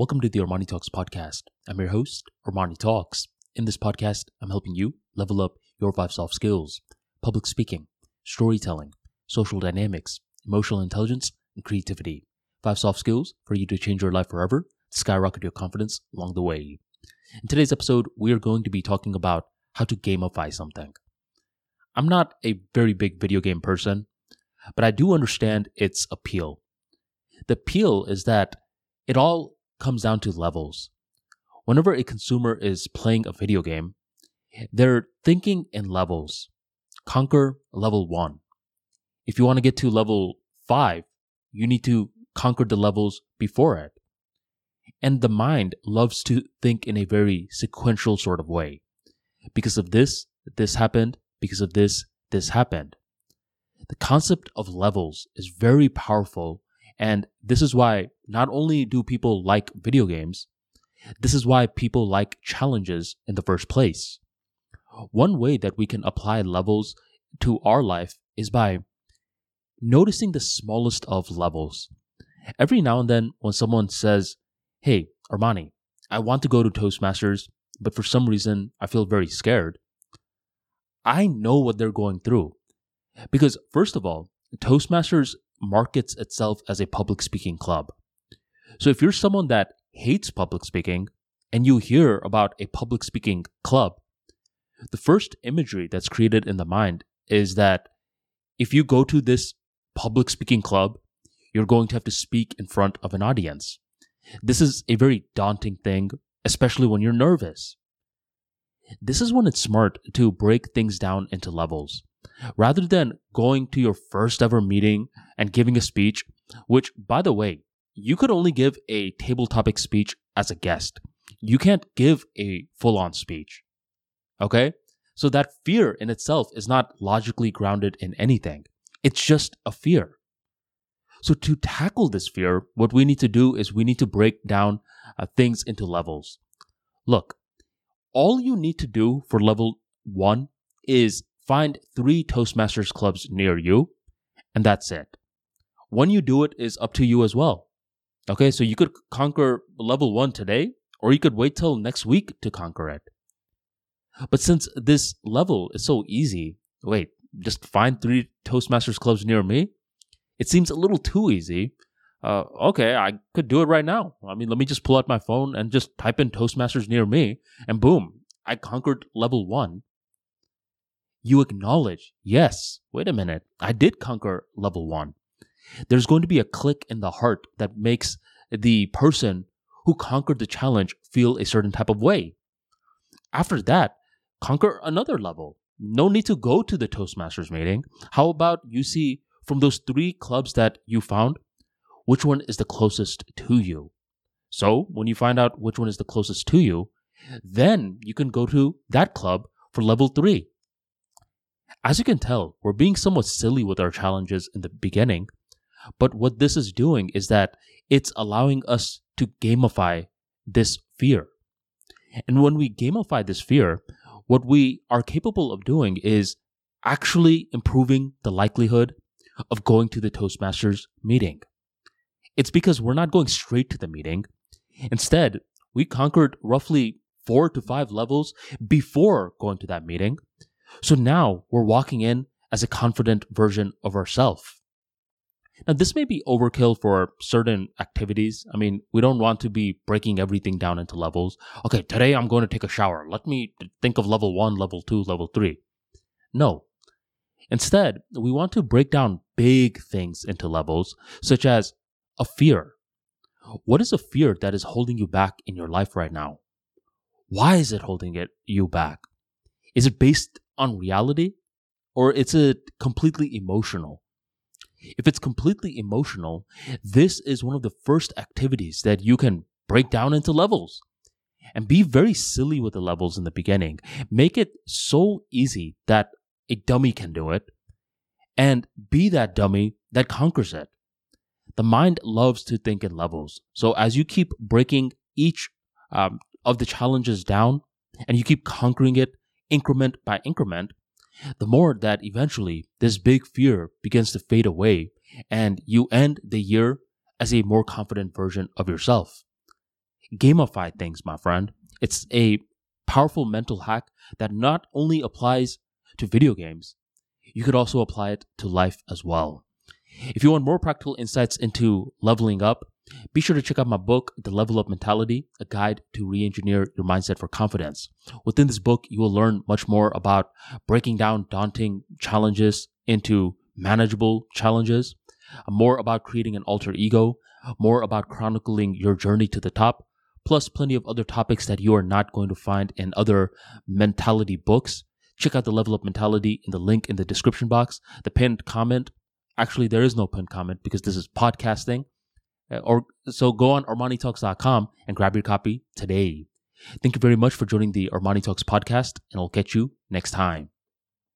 Welcome to the Armani Talks podcast. I'm your host, Armani Talks. In this podcast, I'm helping you level up your five soft skills public speaking, storytelling, social dynamics, emotional intelligence, and creativity. Five soft skills for you to change your life forever, skyrocket your confidence along the way. In today's episode, we are going to be talking about how to gamify something. I'm not a very big video game person, but I do understand its appeal. The appeal is that it all comes down to levels. Whenever a consumer is playing a video game, they're thinking in levels. Conquer level one. If you want to get to level five, you need to conquer the levels before it. And the mind loves to think in a very sequential sort of way. Because of this, this happened. Because of this, this happened. The concept of levels is very powerful and this is why not only do people like video games, this is why people like challenges in the first place. One way that we can apply levels to our life is by noticing the smallest of levels. Every now and then, when someone says, Hey, Armani, I want to go to Toastmasters, but for some reason I feel very scared, I know what they're going through. Because, first of all, Toastmasters markets itself as a public speaking club. So if you're someone that hates public speaking and you hear about a public speaking club, the first imagery that's created in the mind is that if you go to this public speaking club, you're going to have to speak in front of an audience. This is a very daunting thing, especially when you're nervous. This is when it's smart to break things down into levels. Rather than going to your first ever meeting and giving a speech, which, by the way, you could only give a table topic speech as a guest. You can't give a full on speech. Okay? So that fear in itself is not logically grounded in anything. It's just a fear. So to tackle this fear, what we need to do is we need to break down uh, things into levels. Look, all you need to do for level one is find three Toastmasters clubs near you, and that's it. When you do it is up to you as well. Okay, so you could conquer level one today, or you could wait till next week to conquer it. But since this level is so easy, wait, just find three Toastmasters clubs near me? It seems a little too easy. Uh, okay, I could do it right now. I mean, let me just pull out my phone and just type in Toastmasters near me, and boom, I conquered level one you acknowledge, yes, wait a minute, I did conquer level one. There's going to be a click in the heart that makes the person who conquered the challenge feel a certain type of way. After that, conquer another level. No need to go to the Toastmasters meeting. How about you see from those three clubs that you found, which one is the closest to you? So, when you find out which one is the closest to you, then you can go to that club for level three. As you can tell, we're being somewhat silly with our challenges in the beginning, but what this is doing is that it's allowing us to gamify this fear. And when we gamify this fear, what we are capable of doing is actually improving the likelihood of going to the Toastmasters meeting. It's because we're not going straight to the meeting. Instead, we conquered roughly four to five levels before going to that meeting. So now we're walking in as a confident version of ourselves. Now, this may be overkill for certain activities. I mean, we don't want to be breaking everything down into levels. Okay, today I'm going to take a shower. Let me think of level one, level two, level three. No. Instead, we want to break down big things into levels, such as a fear. What is a fear that is holding you back in your life right now? Why is it holding it you back? Is it based on reality or it's a completely emotional? If it's completely emotional, this is one of the first activities that you can break down into levels and be very silly with the levels in the beginning. Make it so easy that a dummy can do it and be that dummy that conquers it. The mind loves to think in levels. So as you keep breaking each um, of the challenges down and you keep conquering it increment by increment, the more that eventually this big fear begins to fade away and you end the year as a more confident version of yourself. gamify things, my friend. It's a powerful mental hack that not only applies to video games, you could also apply it to life as well. If you want more practical insights into leveling up, be sure to check out my book, The Level Up Mentality, a guide to re engineer your mindset for confidence. Within this book, you will learn much more about breaking down daunting challenges into manageable challenges, more about creating an alter ego, more about chronicling your journey to the top, plus plenty of other topics that you are not going to find in other mentality books. Check out the Level Up Mentality in the link in the description box. The pinned comment, actually, there is no pinned comment because this is podcasting. Uh, or so go on ArmaniTalks.com and grab your copy today. Thank you very much for joining the Armani Talks podcast, and I'll catch you next time.